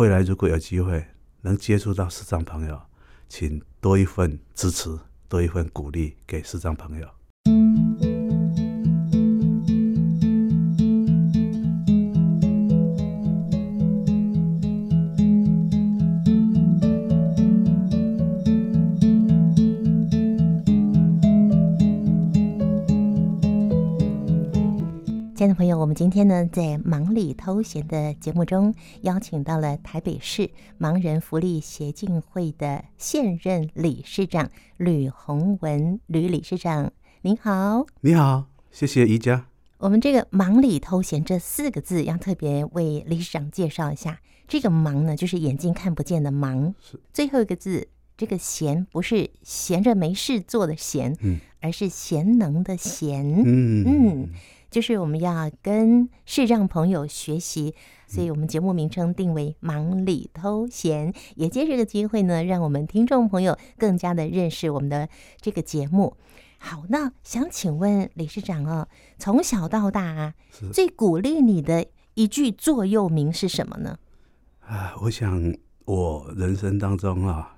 未来如果有机会能接触到视障朋友，请多一份支持，多一份鼓励给视障朋友。今天呢，在忙里偷闲的节目中，邀请到了台北市盲人福利协进会的现任理事长吕鸿文吕理事长，您好。你好，谢谢宜家。我们这个忙里偷闲这四个字，要特别为理事长介绍一下。这个忙呢，就是眼睛看不见的忙。是。最后一个字，这个闲不是闲着没事做的闲，嗯，而是贤能的贤。嗯嗯。就是我们要跟视障朋友学习，所以我们节目名称定为“忙里偷闲”，也借这个机会呢，让我们听众朋友更加的认识我们的这个节目。好，那想请问理事长哦，从小到大啊，最鼓励你的一句座右铭是什么呢？啊，我想我人生当中啊，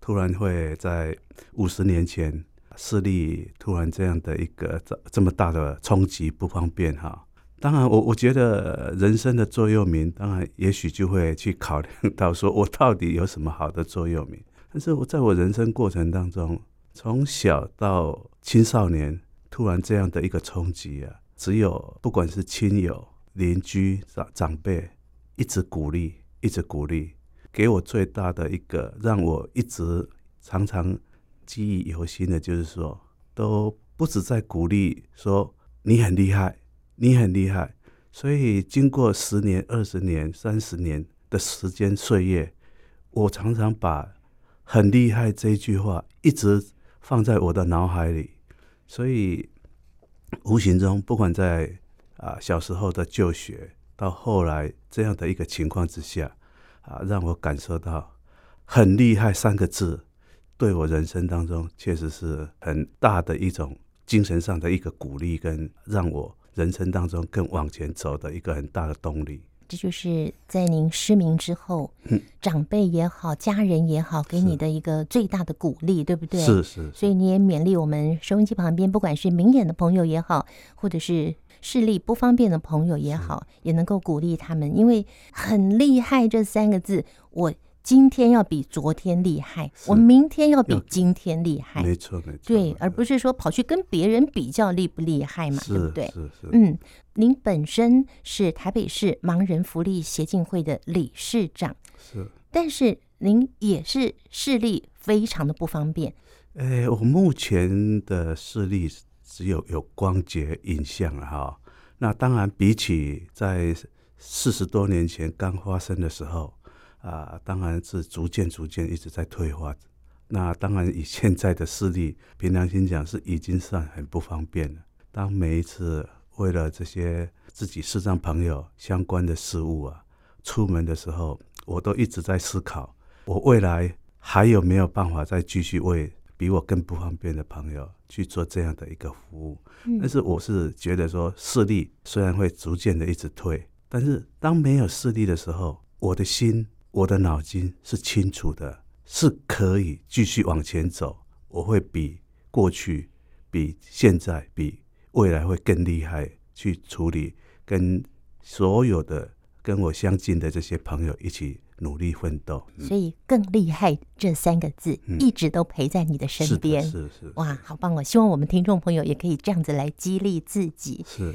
突然会在五十年前。视力突然这样的一个这这么大的冲击，不方便哈。当然我，我我觉得人生的座右铭，当然也许就会去考虑到，说我到底有什么好的座右铭。但是我在我人生过程当中，从小到青少年，突然这样的一个冲击啊，只有不管是亲友、邻居、长长辈，一直鼓励，一直鼓励，给我最大的一个，让我一直常常。记忆犹新的，就是说，都不止在鼓励说你很厉害，你很厉害。所以经过十年、二十年、三十年的时间岁月，我常常把“很厉害”这句话一直放在我的脑海里。所以无形中，不管在啊小时候的就学，到后来这样的一个情况之下，啊，让我感受到“很厉害”三个字。对我人生当中，确实是很大的一种精神上的一个鼓励，跟让我人生当中更往前走的一个很大的动力。这就是在您失明之后，嗯、长辈也好，家人也好，给你的一个最大的鼓励，对不对？是是，是。所以你也勉励我们收音机旁边，不管是明眼的朋友也好，或者是视力不方便的朋友也好，也能够鼓励他们，因为很厉害这三个字，我。今天要比昨天厉害，我明天要比今天厉害，没错没错，对，而不是说跑去跟别人比较厉不厉害嘛，对不对？是是。嗯，您本身是台北市盲人福利协进会的理事长，是，但是您也是视力非常的不方便。哎，我目前的视力只有有光觉影像了哈，那当然比起在四十多年前刚发生的时候。啊，当然是逐渐逐渐一直在退化。那当然以现在的视力，凭良心讲是已经算很不方便了。当每一次为了这些自己视障朋友相关的事物啊，出门的时候，我都一直在思考，我未来还有没有办法再继续为比我更不方便的朋友去做这样的一个服务。但是我是觉得说，视力虽然会逐渐的一直退，但是当没有视力的时候，我的心。我的脑筋是清楚的，是可以继续往前走。我会比过去、比现在、比未来会更厉害，去处理跟所有的跟我相近的这些朋友一起努力奋斗。所以，更厉害这三个字一直都陪在你的身边。是是是，哇，好棒哦！希望我们听众朋友也可以这样子来激励自己。是。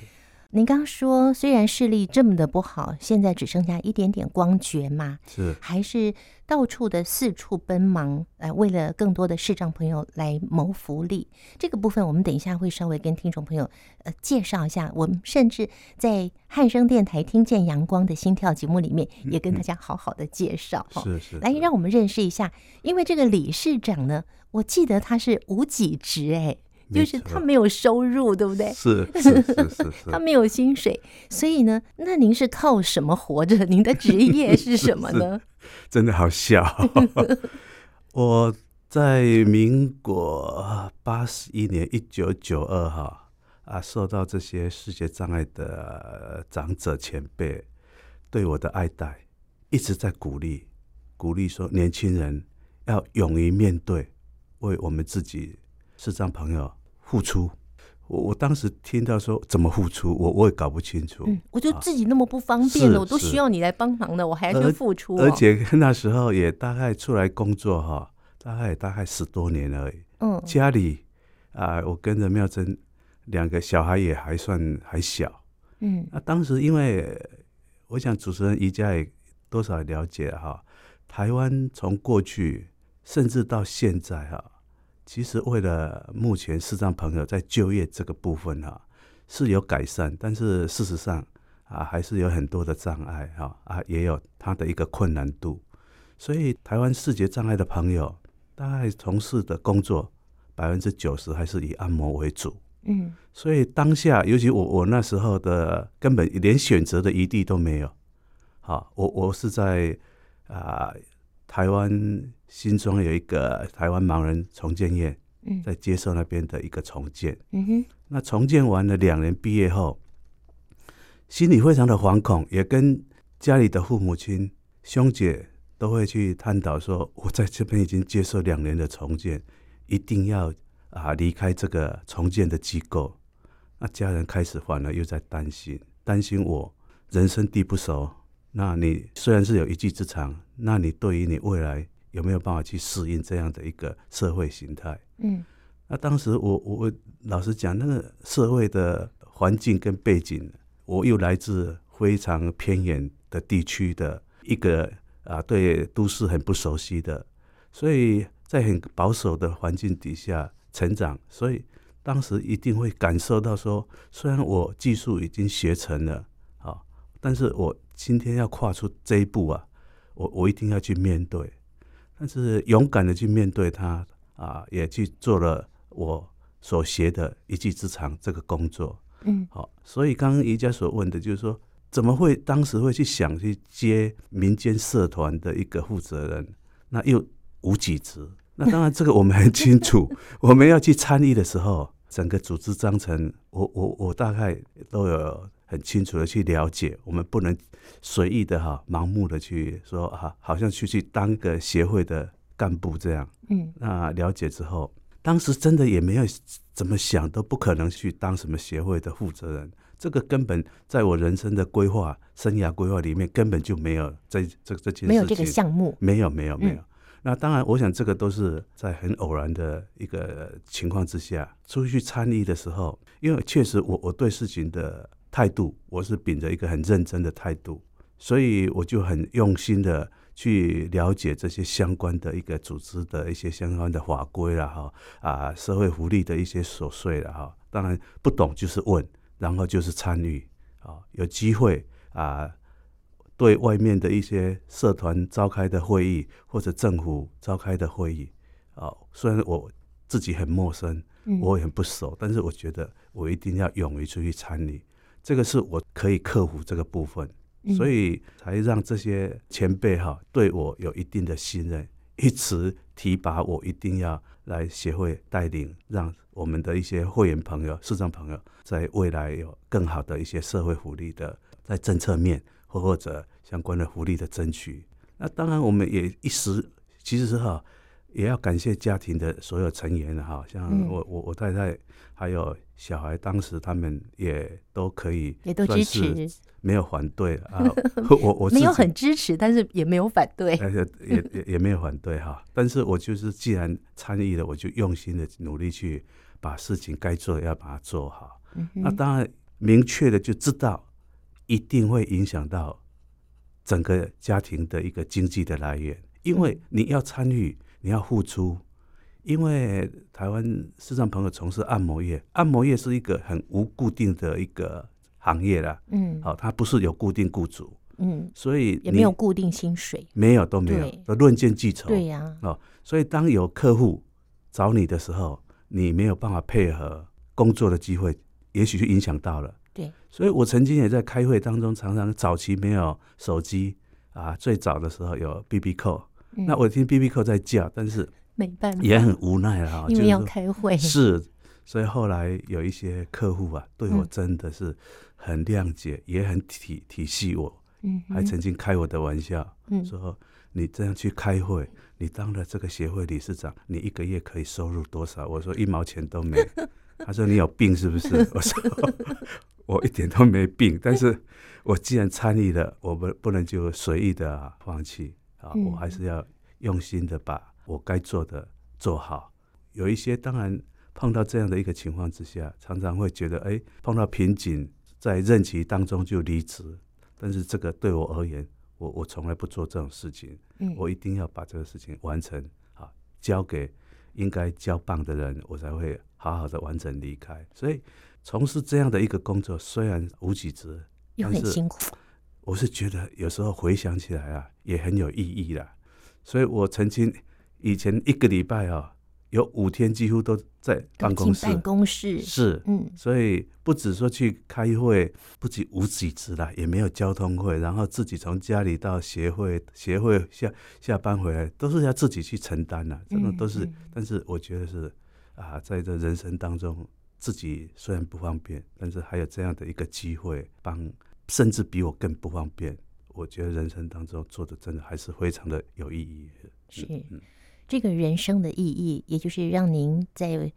您刚刚说，虽然视力这么的不好，现在只剩下一点点光觉嘛，是还是到处的四处奔忙，来为了更多的视障朋友来谋福利。这个部分我们等一下会稍微跟听众朋友呃介绍一下。我们甚至在汉声电台听见阳光的心跳节目里面，也跟大家好好的介绍哈。是是，来让我们认识一下，因为这个理事长呢，我记得他是无几职哎。就是他没有收入，对不对？是是是 是，是，他没有薪水，所以呢，那您是靠什么活着？您的职业 是什么呢？真的好笑。我在民国八十一年一九九二哈啊，受到这些视觉障碍的长者前辈对我的爱戴，一直在鼓励，鼓励说年轻人要勇于面对，为我们自己视障朋友付出。我我当时听到说怎么付出，我我也搞不清楚。嗯，我就自己那么不方便了，啊、我都需要你来帮忙的，我还要去付出、哦而。而且那时候也大概出来工作哈，大概大概十多年而已。嗯，家里啊，我跟着妙珍两个小孩也还算还小。嗯，那当时因为我想主持人宜家也多少了解哈，台湾从过去甚至到现在哈。其实，为了目前视障朋友在就业这个部分哈、啊、是有改善，但是事实上啊还是有很多的障碍哈啊，也有它的一个困难度。所以，台湾视觉障碍的朋友大概从事的工作百分之九十还是以按摩为主。嗯，所以当下，尤其我我那时候的根本连选择的余地都没有。好，我我是在啊。台湾新庄有一个台湾盲人重建院，在接受那边的一个重建。嗯哼，那重建完了两年毕业后，心里非常的惶恐，也跟家里的父母亲、兄姐都会去探讨说：我在这边已经接受两年的重建，一定要啊离开这个重建的机构。那家人开始反而又在担心，担心我人生地不熟。那你虽然是有一技之长，那你对于你未来有没有办法去适应这样的一个社会形态？嗯，那当时我我老实讲，那个社会的环境跟背景，我又来自非常偏远的地区的一个啊，对都市很不熟悉的，所以在很保守的环境底下成长，所以当时一定会感受到说，虽然我技术已经学成了，好，但是我。今天要跨出这一步啊，我我一定要去面对，但是勇敢的去面对它啊，也去做了我所学的一技之长这个工作。嗯，好，所以刚刚宜家所问的就是说，怎么会当时会去想去接民间社团的一个负责人，那又无几职？那当然这个我们很清楚，我们要去参与的时候，整个组织章程，我我我大概都有。很清楚的去了解，我们不能随意的哈，盲目的去说哈，好像去去当个协会的干部这样。嗯，那了解之后，当时真的也没有怎么想，都不可能去当什么协会的负责人。这个根本在我人生的规划、生涯规划里面根本就没有这这这件事情，没有这个项目，没有没有没有。那当然，我想这个都是在很偶然的一个情况之下出去参与的时候，因为确实我我对事情的。态度，我是秉着一个很认真的态度，所以我就很用心的去了解这些相关的一个组织的一些相关的法规了哈啊，社会福利的一些琐碎了哈。当然不懂就是问，然后就是参与啊，有机会啊，对外面的一些社团召开的会议或者政府召开的会议啊，虽然我自己很陌生，我也很不熟，但是我觉得我一定要勇于出去参与。这个是我可以克服这个部分，所以才让这些前辈哈对我有一定的信任，一直提拔我一定要来协会带领，让我们的一些会员朋友、视障朋友在未来有更好的一些社会福利的在政策面或或者相关的福利的争取。那当然，我们也一时其实是哈。也要感谢家庭的所有成员哈，像我我我太太还有小孩，当时他们也都可以也都支持，没有反对啊。我我没有很支持，但是也没有反对，也也也没有反对哈。但是我就是既然参与了，我就用心的努力去把事情该做的要把它做好。那当然明确的就知道一定会影响到整个家庭的一个经济的来源，因为你要参与。你要付出，因为台湾视障朋友从事按摩业，按摩业是一个很无固定的一个行业啦。嗯，好，它不是有固定雇主。嗯，所以也没有固定薪水，没有都没有，都论件计酬。对呀，哦，所以当有客户找你的时候，你没有办法配合工作的机会，也许就影响到了。对，所以我曾经也在开会当中，常常早期没有手机啊，最早的时候有 BB Call。那我听 BB Call 在叫，但是没办法，也很无奈了哈，因为要开会。是，所以后来有一些客户啊，对我真的是很谅解，也很体体恤我，嗯，还曾经开我的玩笑，嗯，说你这样去开会，你当了这个协会理事长，你一个月可以收入多少？我说一毛钱都没。他说你有病是不是？我说我一点都没病，但是我既然参与了，我不不能就随意的放弃啊，我还是要用心的把我该做的做好。有一些当然碰到这样的一个情况之下，常常会觉得哎，碰到瓶颈，在任期当中就离职。但是这个对我而言，我我从来不做这种事情。我一定要把这个事情完成啊，交给应该交棒的人，我才会好好的完成离开。所以从事这样的一个工作，虽然无几职，又很辛苦。我是觉得有时候回想起来啊，也很有意义啦。所以我曾经以前一个礼拜啊。有五天几乎都在办公室，办公室是，嗯，所以不止说去开会，不止无几次啦，也没有交通费，然后自己从家里到协会，协会下下班回来都是要自己去承担的，这种都是。但是我觉得是啊，在这人生当中，自己虽然不方便，但是还有这样的一个机会帮，甚至比我更不方便。我觉得人生当中做的真的还是非常的有意义。是。嗯这个人生的意义，也就是让您在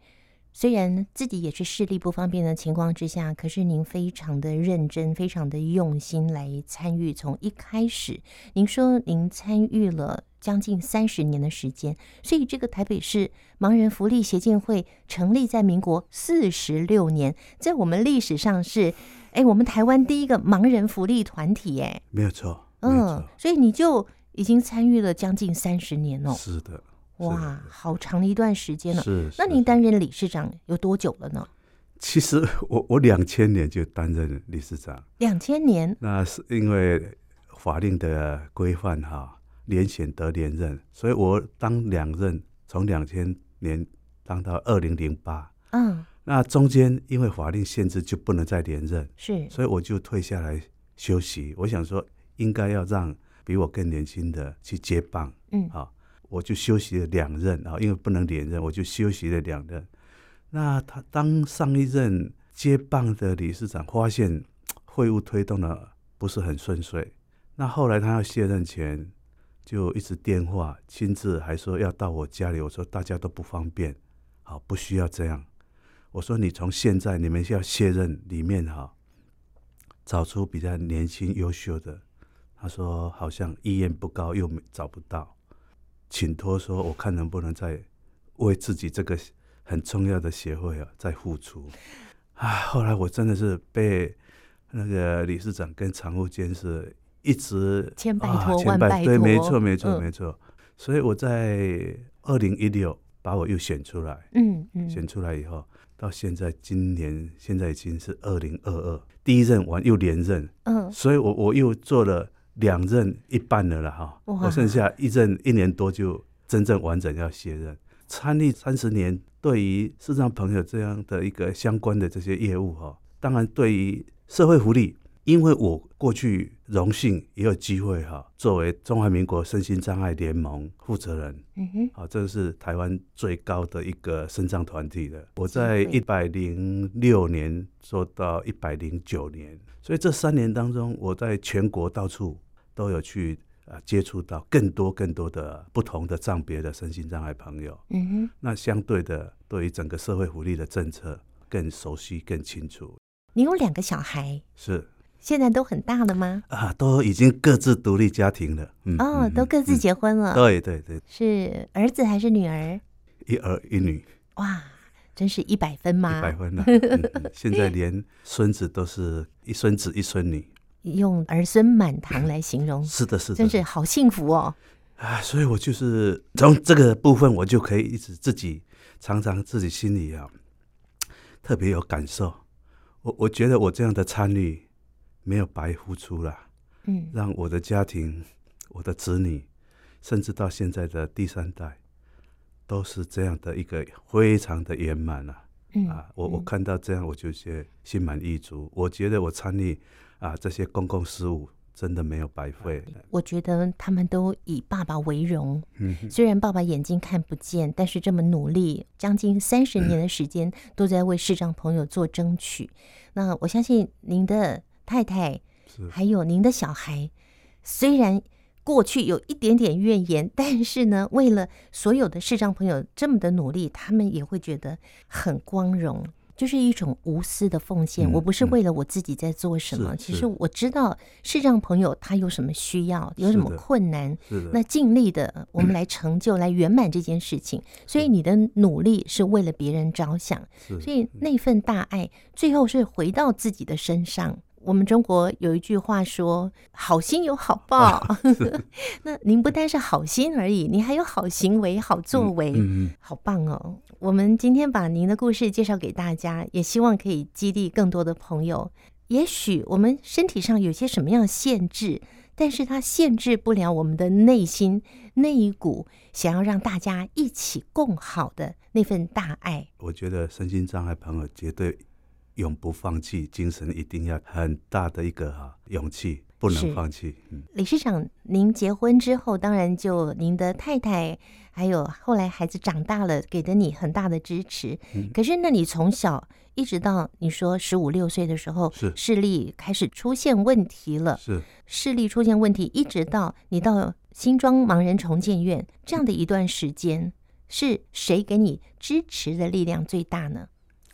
虽然自己也是视力不方便的情况之下，可是您非常的认真，非常的用心来参与。从一开始，您说您参与了将近三十年的时间，所以这个台北市盲人福利协进会成立在民国四十六年，在我们历史上是，哎，我们台湾第一个盲人福利团体，哎，没有错，嗯，所以你就已经参与了将近三十年哦，是的。哇，好长的一段时间了。是，那您担任理事长有多久了呢？其实我我两千年就担任理事长。两千年？那是因为法令的规范哈，连选得连任，所以我当两任，从两千年当到二零零八。嗯。那中间因为法令限制，就不能再连任。是。所以我就退下来休息。我想说，应该要让比我更年轻的去接棒。嗯。好。我就休息了两任啊，因为不能连任，我就休息了两任。那他当上一任接棒的理事长，发现会务推动的不是很顺遂。那后来他要卸任前，就一直电话，亲自还说要到我家里。我说大家都不方便，好，不需要这样。我说你从现在你们要卸任里面哈，找出比较年轻优秀的。他说好像意愿不高，又找不到。请托说，我看能不能再为自己这个很重要的协会啊再付出。啊，后来我真的是被那个理事长跟常务监事一直千拜托、啊、万拜托，对，没错，没错，嗯、没错。所以我在二零一六把我又选出来，嗯嗯，选出来以后，到现在今年现在已经是二零二二，第一任完又连任，嗯，所以我我又做了。两任一半了了哈，我剩下一任一年多就真正完整要卸任。参与三十年，对于视障朋友这样的一个相关的这些业务哈，当然对于社会福利，因为我过去荣幸也有机会哈，作为中华民国身心障碍联盟负责人，嗯哼，好，这个是台湾最高的一个身障团体的。我在一百零六年做到一百零九年。所以这三年当中，我在全国到处都有去啊接触到更多更多的不同的障别的身心障碍朋友。嗯哼。那相对的，对于整个社会福利的政策更熟悉、更清楚。你有两个小孩？是。现在都很大了吗？啊，都已经各自独立家庭了。嗯。哦，都各自结婚了。嗯、对对对。是儿子还是女儿？一儿一女。哇。真是一百分吗？一百分了、嗯，现在连孙子都是一孙子一孙女，用儿孙满堂来形容。是的，是的，真是好幸福哦！啊，所以我就是从这个部分，我就可以一直自己常常自己心里啊特别有感受。我我觉得我这样的参与没有白付出了，嗯，让我的家庭、我的子女，甚至到现在的第三代。都是这样的一个非常的圆满啊！嗯、啊，我我看到这样，我就觉得心满意足。嗯、我觉得我参与啊这些公共事务，真的没有白费。我觉得他们都以爸爸为荣。嗯，虽然爸爸眼睛看不见，但是这么努力，将近三十 年的时间，都在为视障朋友做争取。嗯、那我相信您的太太还有您的小孩，虽然过去有一点点怨言，但是呢，为了所有的视障朋友这么的努力，他们也会觉得很光荣。就是一种无私的奉献，嗯、我不是为了我自己在做什么。其实我知道视障朋友他有什么需要，有什么困难，那尽力的我们来成就、嗯、来圆满这件事情。所以你的努力是为了别人着想，所以那份大爱最后是回到自己的身上。我们中国有一句话说：“好心有好报。啊” 那您不单是好心而已，您还有好行为、好作为，嗯嗯、好棒哦！我们今天把您的故事介绍给大家，也希望可以激励更多的朋友。也许我们身体上有些什么样的限制，但是它限制不了我们的内心那一股想要让大家一起共好的那份大爱。我觉得身心障碍朋友绝对。永不放弃精神一定要很大的一个哈勇气，不能放弃。嗯，理事长，您结婚之后，当然就您的太太，还有后来孩子长大了，给的你很大的支持。嗯，可是那你从小一直到你说十五六岁的时候，是视力开始出现问题了，是视力出现问题，一直到你到新庄盲人重建院这样的一段时间，是谁给你支持的力量最大呢？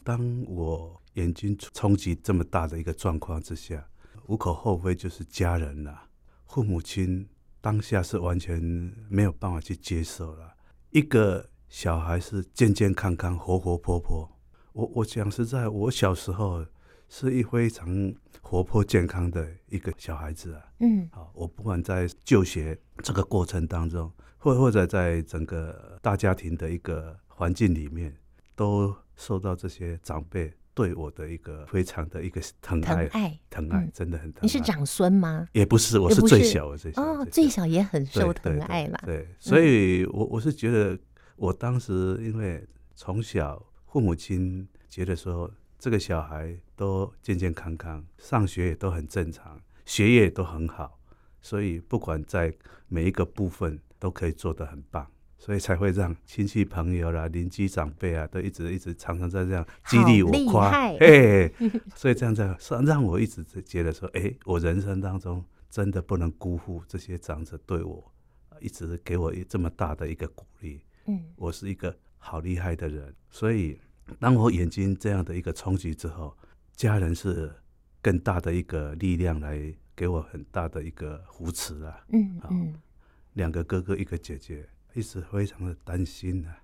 当我。眼睛冲击这么大的一个状况之下，无可厚非就是家人呐、啊，父母亲当下是完全没有办法去接受了。一个小孩是健健康康、活活泼泼，我我讲实在，我小时候是一非常活泼健康的一个小孩子啊。嗯，好，我不管在就学这个过程当中，或或者在整个大家庭的一个环境里面，都受到这些长辈。对我的一个非常的一个疼爱，疼爱，疼爱，真的很疼爱。你是长孙吗？也不是，我是最小的最小。哦，最小也很受疼爱啦。对，所以我我是觉得，我当时因为从小父母亲觉得说，这个小孩都健健康康，上学也都很正常，学业也都很好，所以不管在每一个部分都可以做得很棒。所以才会让亲戚朋友啦、邻居长辈啊，都一直一直常常在这样激励我、夸，哎，所以这样子让让我一直觉得说，哎，我人生当中真的不能辜负这些长者对我一直给我这么大的一个鼓励。嗯，我是一个好厉害的人。所以当我眼睛这样的一个冲击之后，家人是更大的一个力量来给我很大的一个扶持啊。嗯嗯，两个哥哥一个姐姐。一直非常的担心呢、啊，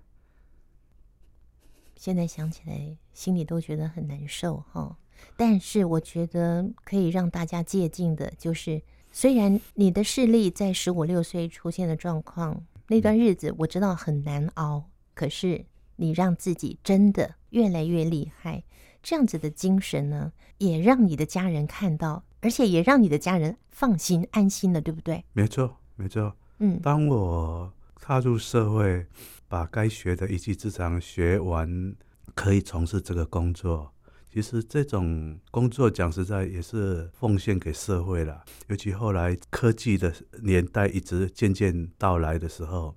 现在想起来心里都觉得很难受哈。但是我觉得可以让大家借鉴的，就是虽然你的视力在十五六岁出现的状况，那段日子我知道很难熬，可是你让自己真的越来越厉害，这样子的精神呢，也让你的家人看到，而且也让你的家人放心安心了，对不对？没错，没错。嗯，当我。踏入社会，把该学的一技之长学完，可以从事这个工作。其实这种工作讲实在也是奉献给社会了。尤其后来科技的年代一直渐渐到来的时候，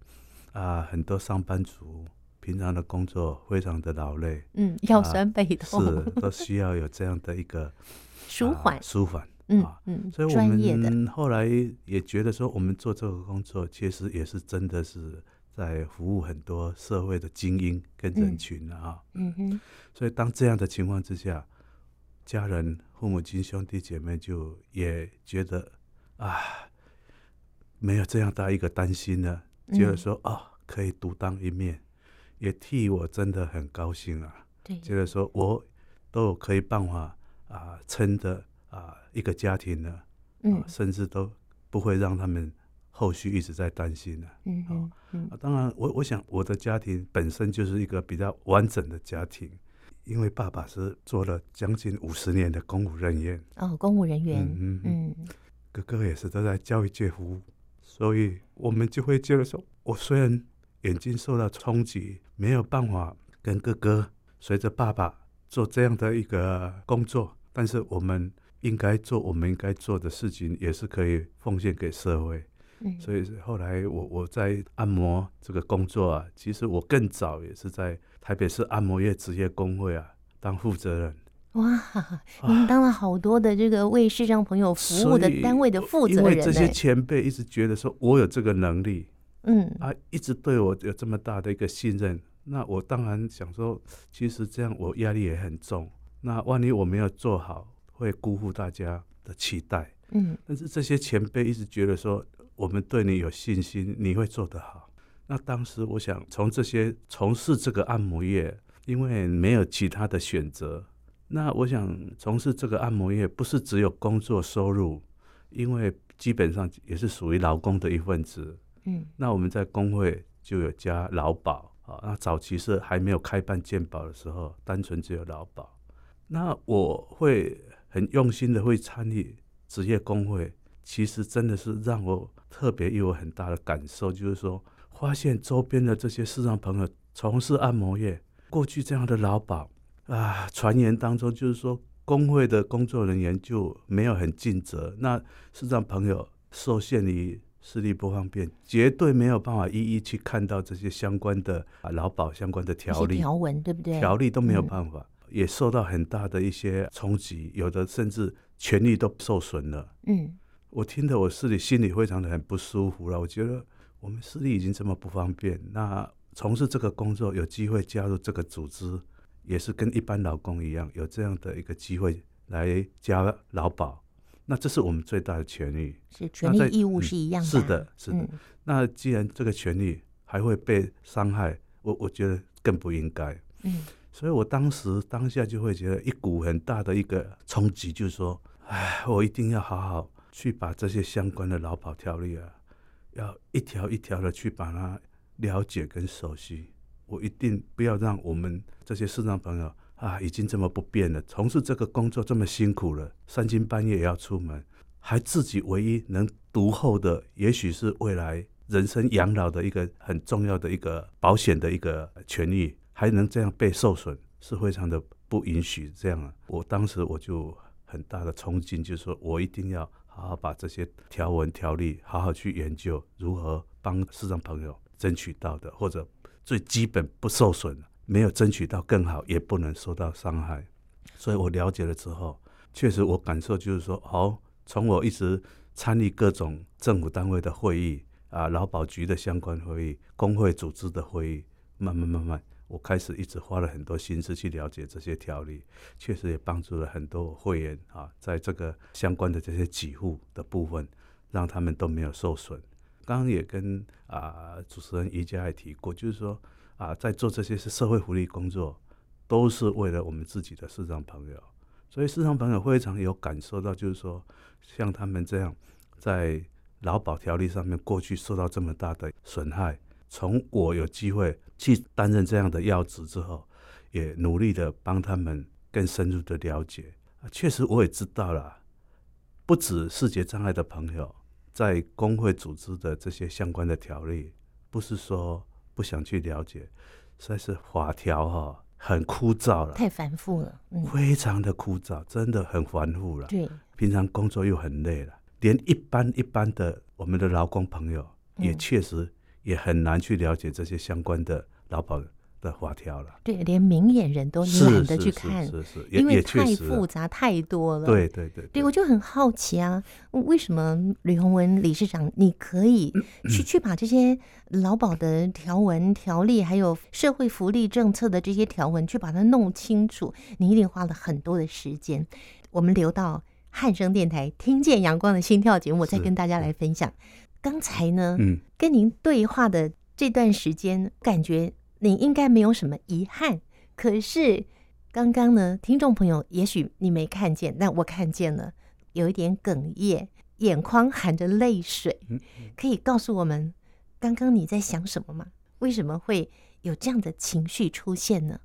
啊，很多上班族平常的工作非常的劳累，嗯，腰酸背痛，啊，是都需要有这样的一个 舒缓，啊，舒缓。嗯嗯，所以我们后来也觉得说，我们做这个工作，其实也是真的是在服务很多社会的精英跟人群啊。嗯哼，所以当这样的情况之下，家人、父母亲、兄弟姐妹就也觉得啊，没有这样大一个担心了，觉得说啊，可以独当一面，也替我真的很高兴啊。对，觉得说我都有可以办法啊，撑的。啊，一个家庭呢，嗯，甚至都不会让他们后续一直在担心呢。嗯嗯，嗯啊，当然，我我想我的家庭本身就是一个比较完整的家庭，因为爸爸是做了将近五十年的公务人员。哦，公务人员。嗯嗯，哥哥也是都在教育界服务，所以我们就会觉得说，我虽然眼睛受到冲击，没有办法跟哥哥随着爸爸做这样的一个工作，但是我们。应该做我们应该做的事情，也是可以奉献给社会。嗯，所以后来我我在按摩这个工作啊，其实我更早也是在台北市按摩业职业工会啊当负责人。哇，您当了好多的这个为视障朋友服务的单位的负责人，因为这些前辈一直觉得说我有这个能力，嗯啊，一直对我有这么大的一个信任，那我当然想说，其实这样我压力也很重。那万一我没有做好，会辜负大家的期待。嗯，但是这些前辈一直觉得说，我们对你有信心，你会做得好。那当时我想从这些从事这个按摩业，因为没有其他的选择。那我想从事这个按摩业，不是只有工作收入，因为基本上也是属于劳工的一份子。嗯，那我们在工会就有加劳保啊。那早期是还没有开办健保的时候，单纯只有劳保。那我会很用心的会参与职业工会，其实真的是让我特别有很大的感受，就是说发现周边的这些市场朋友从事按摩业，过去这样的劳保。啊，传言当中就是说，工会的工作人员就没有很尽责，那市场朋友受限于视力不方便，绝对没有办法一一去看到这些相关的啊劳保相关的条例条文，对不对？条例都没有办法，嗯、也受到很大的一些冲击，有的甚至权利都受损了。嗯，我听得我自己心里非常的很不舒服了。我觉得我们视力已经这么不方便，那从事这个工作有机会加入这个组织。也是跟一般劳工一样，有这样的一个机会来加劳保，那这是我们最大的权利。是权利义务是一样的。嗯。是的，是的。嗯。那既然这个权利还会被伤害，我我觉得更不应该。嗯。所以我当时当下就会觉得一股很大的一个冲击，就是说，哎，我一定要好好去把这些相关的劳保条例啊，要一条一条的去把它了解跟熟悉。我一定不要让我们这些视障朋友啊，已经这么不便了，从事这个工作这么辛苦了，三更半夜也要出门，还自己唯一能独厚的，也许是未来人生养老的一个很重要的一个保险的一个权益，还能这样被受损，是非常的不允许这样啊！我当时我就很大的冲劲，就是说我一定要好好把这些条文条例好好去研究，如何帮视障朋友争取到的，或者。最基本不受损，没有争取到更好，也不能受到伤害。所以我了解了之后，确实我感受就是说，哦，从我一直参与各种政府单位的会议啊，劳保局的相关会议、工会组织的会议，慢慢慢慢，我开始一直花了很多心思去了解这些条例，确实也帮助了很多会员啊，在这个相关的这些给付的部分，让他们都没有受损。刚刚也跟啊主持人宜家也提过，就是说啊，在做这些是社会福利工作，都是为了我们自己的市场朋友，所以市场朋友非常有感受到，就是说像他们这样在劳保条例上面过去受到这么大的损害，从我有机会去担任这样的要职之后，也努力的帮他们更深入的了解。啊，确实我也知道了，不止视觉障碍的朋友。在工会组织的这些相关的条例，不是说不想去了解，实在是法条哈很枯燥了，太繁复了，嗯，非常的枯燥，真的很繁复了。对，平常工作又很累了，连一般一般的我们的劳工朋友也确实也很难去了解这些相关的劳保的法条了，对，连明眼人都懒得去看，是是，是，是，因为太复杂太多了。对对对，对，我就很好奇啊，为什么吕鸿文理事长你可以 去去把这些劳保的条文条例，还有社会福利政策的这些条文，去把它弄清楚？你一定花了很多的时间。我们留到汉声电台听见阳光的心跳节目，再跟大家来分享。刚才呢，嗯，跟您对话的这段时间，感觉。你应该没有什么遗憾，可是刚刚呢，听众朋友也许你没看见，但我看见了，有一点哽咽，眼眶含着泪水。可以告诉我们，刚刚你在想什么吗？为什么会有这样的情绪出现呢？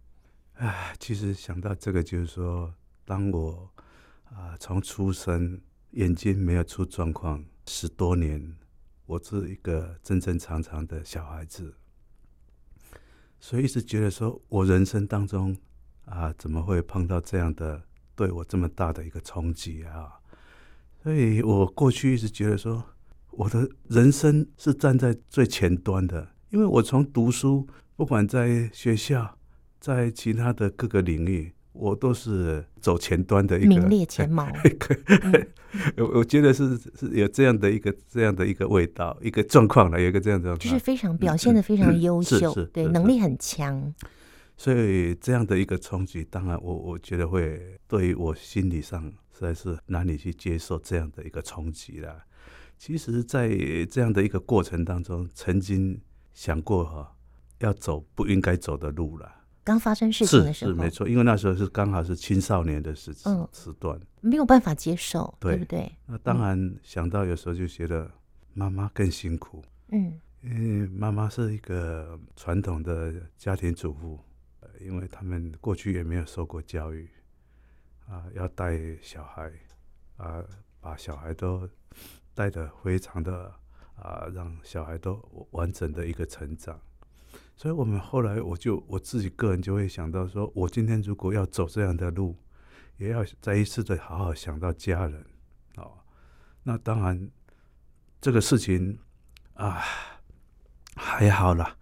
啊，其实想到这个，就是说，当我啊从出生眼睛没有出状况十多年，我是一个正正常常的小孩子。所以一直觉得说，我人生当中啊，怎么会碰到这样的对我这么大的一个冲击啊？所以我过去一直觉得说，我的人生是站在最前端的，因为我从读书，不管在学校，在其他的各个领域，我都是走前端的一个名列前茅。我 我觉得是是有这样的一个这样的一个味道，一个状况了，有一个这样的，就是非常表现的非常优秀，对，能力很强。所以这样的一个冲击，当然我我觉得会对于我心理上实在是难以去接受这样的一个冲击了。其实，在这样的一个过程当中，曾经想过哈，要走不应该走的路了。刚发生事情的时候，是，是没错，因为那时候是刚好是青少年的时时时段，没有办法接受，对，对不对？那当然想到有时候就觉得妈妈更辛苦，嗯，因为妈妈是一个传统的家庭主妇，因为他们过去也没有受过教育，啊，要带小孩，啊，把小孩都带的非常的啊，让小孩都完整的一个成长。所以，我们后来，我就我自己个人就会想到说，我今天如果要走这样的路，也要再一次的好好想到家人，哦，那当然，这个事情啊，还好啦，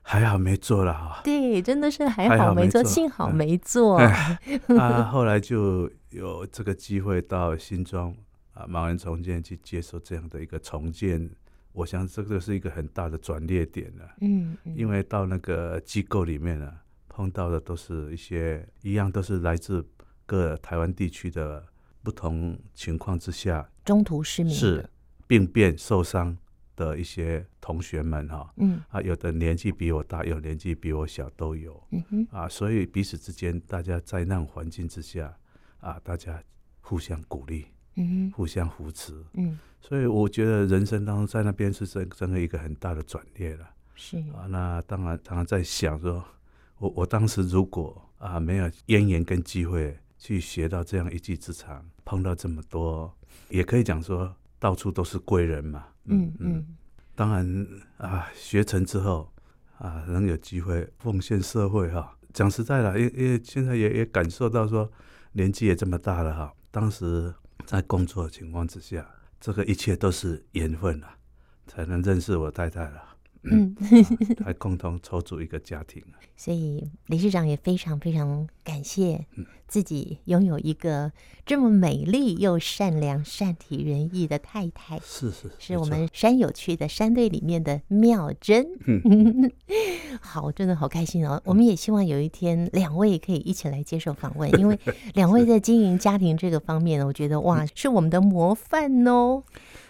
还好没做了哈。对，真的是还好没做，幸好没做。啊，后来就有这个机会到新庄啊，盲人重建去接受这样的一个重建。我想这个是一个很大的转捩点了，嗯，嗯，因为到那个机构里面呢，碰到的都是一些一样，都是来自各台湾地区的不同情况之下，中途失明是病变受伤的一些同学们哈，嗯，啊，有的年纪比我大，有年纪比我小都有，嗯哼，啊，所以彼此之间，大家在那种环境之下，啊，大家互相鼓励。嗯，互相扶持，嗯，所以我觉得人生当中在那边是真真的一个很大的转捩了，是。啊，那当然常常在想说，我我当时如果啊没有渊源跟机会去学到这样一技之长，碰到这么多，也可以讲说到处都是贵人嘛，嗯嗯，嗯，当然啊学成之后啊能有机会奉献社会哈，讲实在的，因因为现在也也感受到说年纪也这么大了哈，当时。在工作的情况之下，这个一切都是缘分了，才能认识我太太了，嗯，来共同筹组一个家庭。所以理事长也非常非常感谢自己拥有一个这么美丽又善良、善体人意的太太。是是，是我们山有趣的山队里面的妙珍。嗯，好，真的好开心哦！我们也希望有一天两位可以一起来接受访问，因为两位在经营家庭这个方面呢，我觉得哇，是我们的模范哦。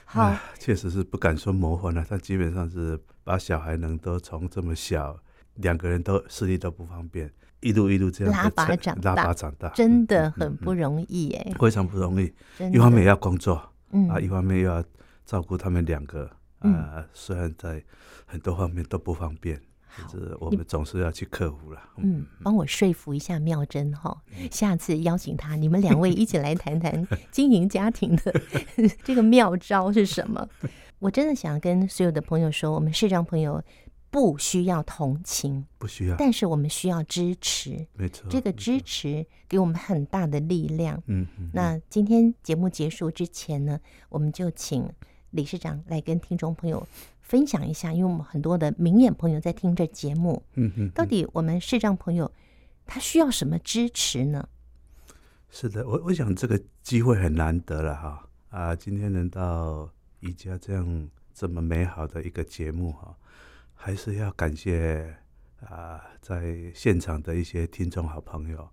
好，确实是不敢说模范了，但基本上是把小孩能都从这么小。两个人都视力都不方便，一路一路这样拉拔长大，拉拔长大，真的很不容易哎、嗯，非常不容易。一方面要工作，嗯啊，一方面又要照顾他们两个，啊、嗯，虽然在很多方面都不方便，可是我们总是要去克服了。嗯，帮我说服一下妙珍哈，下次邀请他，你们两位一起来谈谈 经营家庭的 这个妙招是什么？我真的想跟所有的朋友说，我们视障朋友。不需要同情，不需要，但是我们需要支持。没错，这个支持给我们很大的力量。嗯嗯。那今天节目结束之前呢，我们就请理事长来跟听众朋友分享一下，因为我们很多的明眼朋友在听这节目。嗯嗯。到底我们视障朋友他需要什么支持呢？是的，我我想这个机会很难得了哈啊！今天能到宜家这样这么美好的一个节目哈。还是要感谢啊，在现场的一些听众好朋友。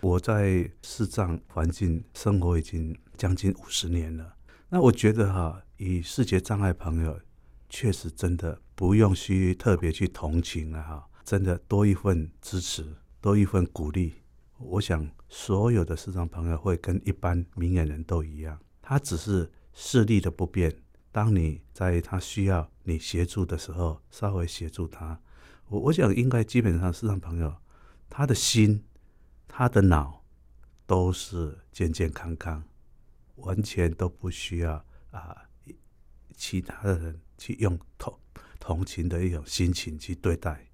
我在视障环境生活已经将近五十年了。那我觉得哈，以视觉障碍朋友，确实真的不用去特别去同情了哈。真的多一份支持，多一份鼓励。我想所有的视障朋友会跟一般明眼人都一样，他只是视力的不便。当你在他需要你协助的时候，稍微协助他，我我想应该基本上市场朋友，他的心、他的脑都是健健康康，完全都不需要啊其他的人去用同同情的一种心情去对待。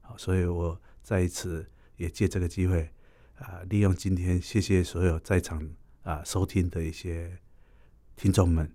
好，所以我再一次也借这个机会啊，利用今天，谢谢所有在场啊收听的一些听众们。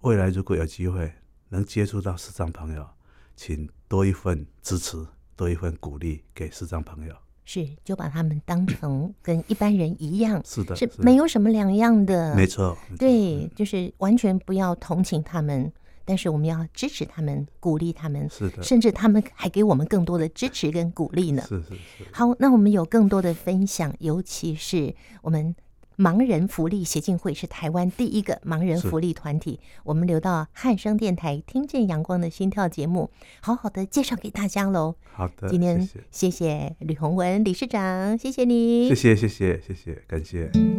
未来如果有机会能接触到视障朋友，请多一份支持，多一份鼓励给视障朋友。是就把他们当成跟一般人一样，是的，是没有什么两样的，没错，对，就是完全不要同情他们。但是我们要支持他们，鼓励他们，是的，甚至他们还给我们更多的支持跟鼓励呢。是是是。好，那我们有更多的分享，尤其是我们盲人福利协进会是台湾第一个盲人福利团体，我们留到汉声电台听见阳光的心跳节目，好好的介绍给大家喽。好的，今天谢谢吕宏文理事长，谢谢你，谢谢谢谢谢谢，感谢。